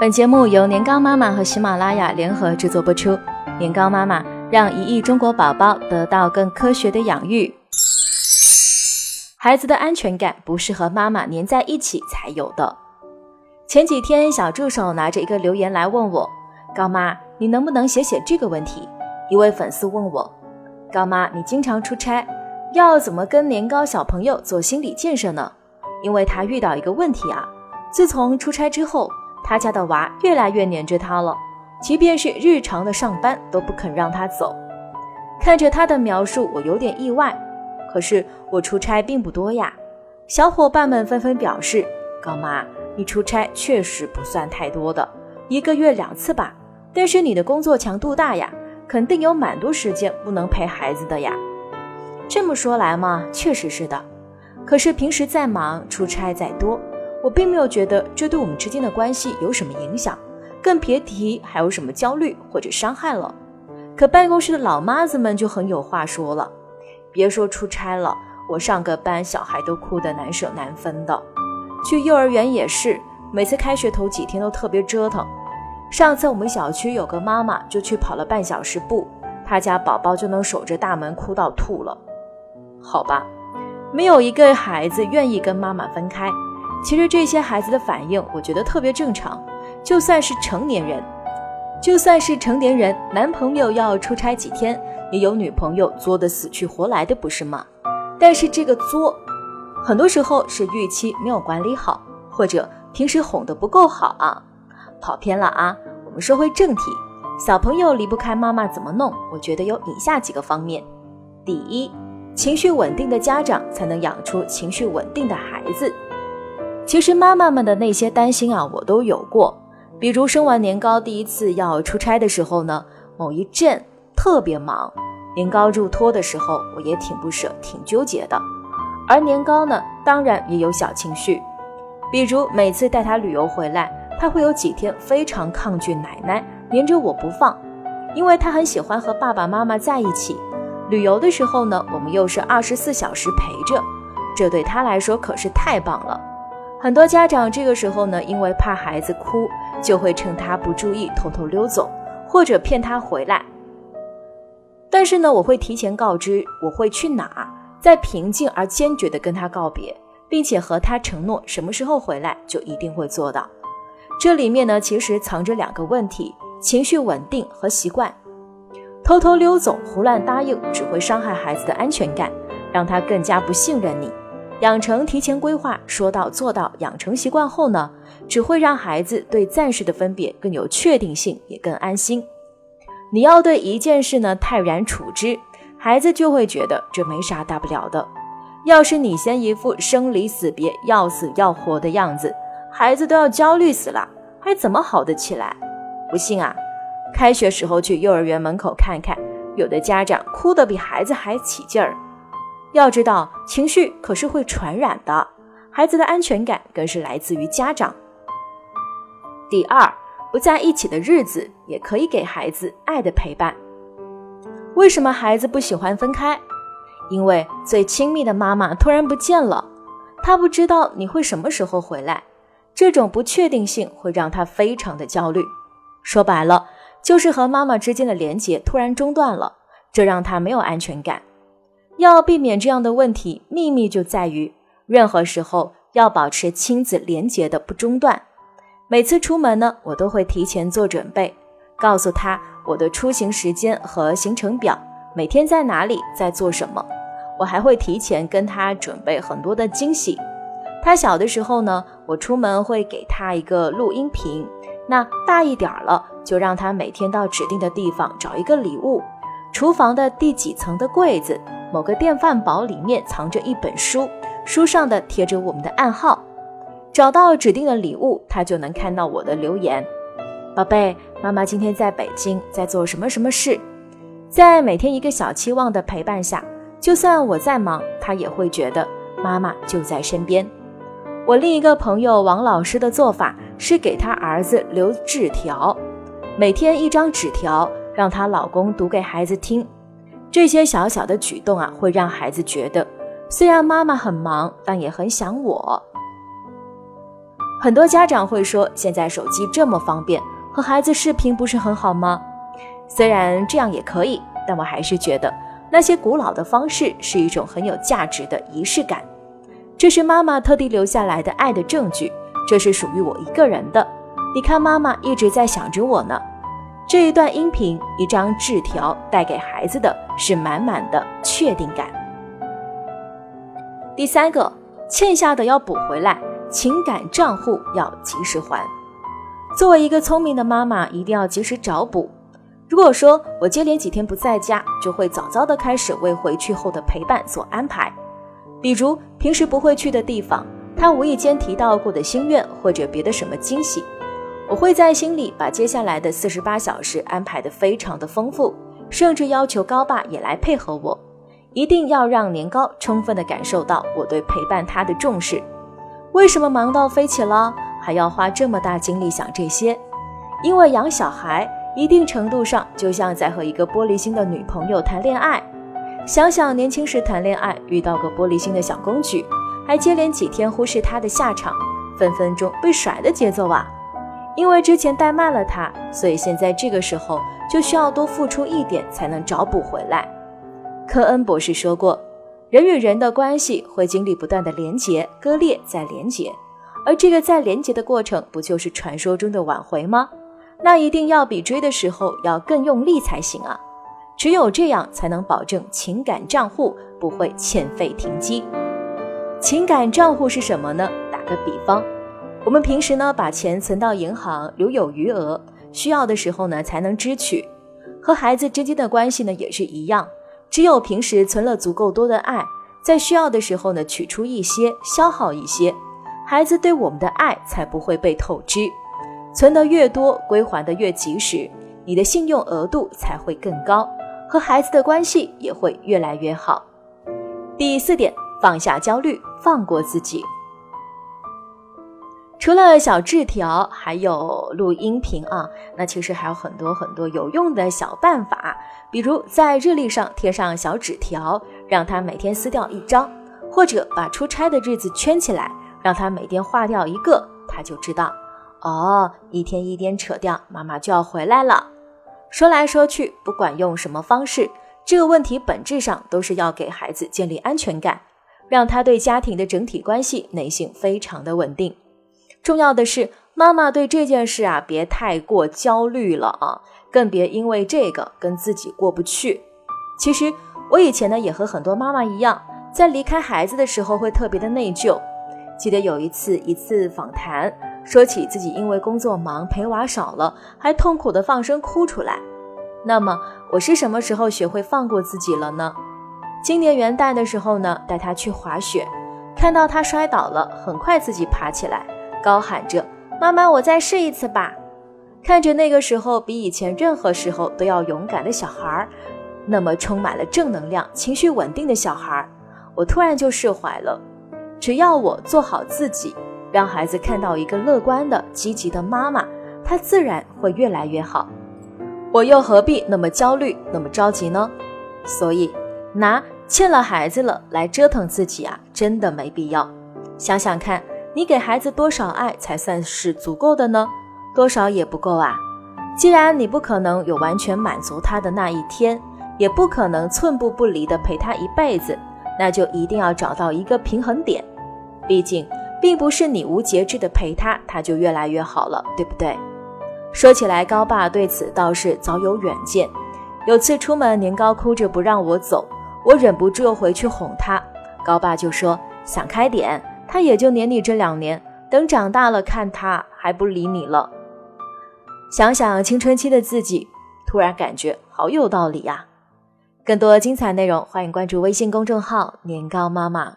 本节目由年糕妈妈和喜马拉雅联合制作播出。年糕妈妈让一亿中国宝宝得到更科学的养育。孩子的安全感不是和妈妈黏在一起才有的。前几天，小助手拿着一个留言来问我：“高妈，你能不能写写这个问题？”一位粉丝问我：“高妈，你经常出差，要怎么跟年糕小朋友做心理建设呢？因为他遇到一个问题啊，自从出差之后。”他家的娃越来越黏着他了，即便是日常的上班都不肯让他走。看着他的描述，我有点意外。可是我出差并不多呀。小伙伴们纷纷表示：“高妈，你出差确实不算太多的，一个月两次吧。但是你的工作强度大呀，肯定有蛮多时间不能陪孩子的呀。”这么说来嘛，确实是的。可是平时再忙，出差再多。我并没有觉得这对我们之间的关系有什么影响，更别提还有什么焦虑或者伤害了。可办公室的老妈子们就很有话说了，别说出差了，我上个班小孩都哭得难舍难分的。去幼儿园也是，每次开学头几天都特别折腾。上次我们小区有个妈妈就去跑了半小时步，她家宝宝就能守着大门哭到吐了。好吧，没有一个孩子愿意跟妈妈分开。其实这些孩子的反应，我觉得特别正常。就算是成年人，就算是成年人，男朋友要出差几天，也有女朋友作的死去活来的，不是吗？但是这个作，很多时候是预期没有管理好，或者平时哄得不够好啊，跑偏了啊。我们说回正题，小朋友离不开妈妈怎么弄？我觉得有以下几个方面：第一，情绪稳定的家长才能养出情绪稳定的孩子。其实妈妈们的那些担心啊，我都有过。比如生完年糕第一次要出差的时候呢，某一阵特别忙，年糕入托的时候，我也挺不舍、挺纠结的。而年糕呢，当然也有小情绪，比如每次带他旅游回来，他会有几天非常抗拒奶奶，黏着我不放，因为他很喜欢和爸爸妈妈在一起。旅游的时候呢，我们又是二十四小时陪着，这对他来说可是太棒了。很多家长这个时候呢，因为怕孩子哭，就会趁他不注意偷偷溜走，或者骗他回来。但是呢，我会提前告知我会去哪，在平静而坚决地跟他告别，并且和他承诺什么时候回来就一定会做到。这里面呢，其实藏着两个问题：情绪稳定和习惯。偷偷溜走、胡乱答应，只会伤害孩子的安全感，让他更加不信任你。养成提前规划、说到做到、养成习惯后呢，只会让孩子对暂时的分别更有确定性，也更安心。你要对一件事呢泰然处之，孩子就会觉得这没啥大不了的。要是你先一副生离死别、要死要活的样子，孩子都要焦虑死了，还怎么好得起来？不信啊，开学时候去幼儿园门口看看，有的家长哭得比孩子还起劲儿。要知道，情绪可是会传染的，孩子的安全感更是来自于家长。第二，不在一起的日子也可以给孩子爱的陪伴。为什么孩子不喜欢分开？因为最亲密的妈妈突然不见了，他不知道你会什么时候回来，这种不确定性会让他非常的焦虑。说白了，就是和妈妈之间的连接突然中断了，这让他没有安全感。要避免这样的问题，秘密就在于任何时候要保持亲子连结的不中断。每次出门呢，我都会提前做准备，告诉他我的出行时间和行程表，每天在哪里，在做什么。我还会提前跟他准备很多的惊喜。他小的时候呢，我出门会给他一个录音屏，那大一点了，就让他每天到指定的地方找一个礼物，厨房的第几层的柜子。某个电饭煲里面藏着一本书，书上的贴着我们的暗号。找到指定的礼物，他就能看到我的留言。宝贝，妈妈今天在北京，在做什么什么事？在每天一个小期望的陪伴下，就算我再忙，他也会觉得妈妈就在身边。我另一个朋友王老师的做法是给他儿子留纸条，每天一张纸条，让她老公读给孩子听。这些小小的举动啊，会让孩子觉得，虽然妈妈很忙，但也很想我。很多家长会说，现在手机这么方便，和孩子视频不是很好吗？虽然这样也可以，但我还是觉得那些古老的方式是一种很有价值的仪式感。这是妈妈特地留下来的爱的证据，这是属于我一个人的。你看，妈妈一直在想着我呢。这一段音频，一张纸条，带给孩子的是满满的确定感。第三个，欠下的要补回来，情感账户要及时还。作为一个聪明的妈妈，一定要及时找补。如果说我接连几天不在家，就会早早的开始为回去后的陪伴做安排，比如平时不会去的地方，他无意间提到过的心愿，或者别的什么惊喜。我会在心里把接下来的四十八小时安排的非常的丰富，甚至要求高爸也来配合我，一定要让年糕充分的感受到我对陪伴他的重视。为什么忙到飞起了，还要花这么大精力想这些？因为养小孩一定程度上就像在和一个玻璃心的女朋友谈恋爱。想想年轻时谈恋爱遇到个玻璃心的小公举，还接连几天忽视他的下场，分分钟被甩的节奏啊！因为之前怠慢了他，所以现在这个时候就需要多付出一点才能找补回来。科恩博士说过，人与人的关系会经历不断的连结、割裂再连结，而这个再连结的过程不就是传说中的挽回吗？那一定要比追的时候要更用力才行啊！只有这样才能保证情感账户不会欠费停机。情感账户是什么呢？打个比方。我们平时呢，把钱存到银行，留有余额，需要的时候呢才能支取。和孩子之间的关系呢也是一样，只有平时存了足够多的爱，在需要的时候呢取出一些，消耗一些，孩子对我们的爱才不会被透支。存得越多，归还的越及时，你的信用额度才会更高，和孩子的关系也会越来越好。第四点，放下焦虑，放过自己。除了小字条，还有录音频啊，那其实还有很多很多有用的小办法，比如在日历上贴上小纸条，让他每天撕掉一张，或者把出差的日子圈起来，让他每天划掉一个，他就知道，哦，一天一天扯掉，妈妈就要回来了。说来说去，不管用什么方式，这个问题本质上都是要给孩子建立安全感，让他对家庭的整体关系内心非常的稳定。重要的是，妈妈对这件事啊，别太过焦虑了啊，更别因为这个跟自己过不去。其实我以前呢，也和很多妈妈一样，在离开孩子的时候会特别的内疚。记得有一次一次访谈，说起自己因为工作忙陪娃少了，还痛苦的放声哭出来。那么我是什么时候学会放过自己了呢？今年元旦的时候呢，带他去滑雪，看到他摔倒了，很快自己爬起来。高喊着：“妈妈，我再试一次吧！”看着那个时候比以前任何时候都要勇敢的小孩儿，那么充满了正能量、情绪稳定的小孩儿，我突然就释怀了。只要我做好自己，让孩子看到一个乐观的、积极的妈妈，他自然会越来越好。我又何必那么焦虑、那么着急呢？所以，拿欠了孩子了来折腾自己啊，真的没必要。想想看。你给孩子多少爱才算是足够的呢？多少也不够啊！既然你不可能有完全满足他的那一天，也不可能寸步不离的陪他一辈子，那就一定要找到一个平衡点。毕竟，并不是你无节制的陪他，他就越来越好了，对不对？说起来，高爸对此倒是早有远见。有次出门，年糕哭着不让我走，我忍不住又回去哄他，高爸就说：“想开点。”他也就黏你这两年，等长大了看他还不理你了。想想青春期的自己，突然感觉好有道理呀。更多精彩内容，欢迎关注微信公众号“年糕妈妈”。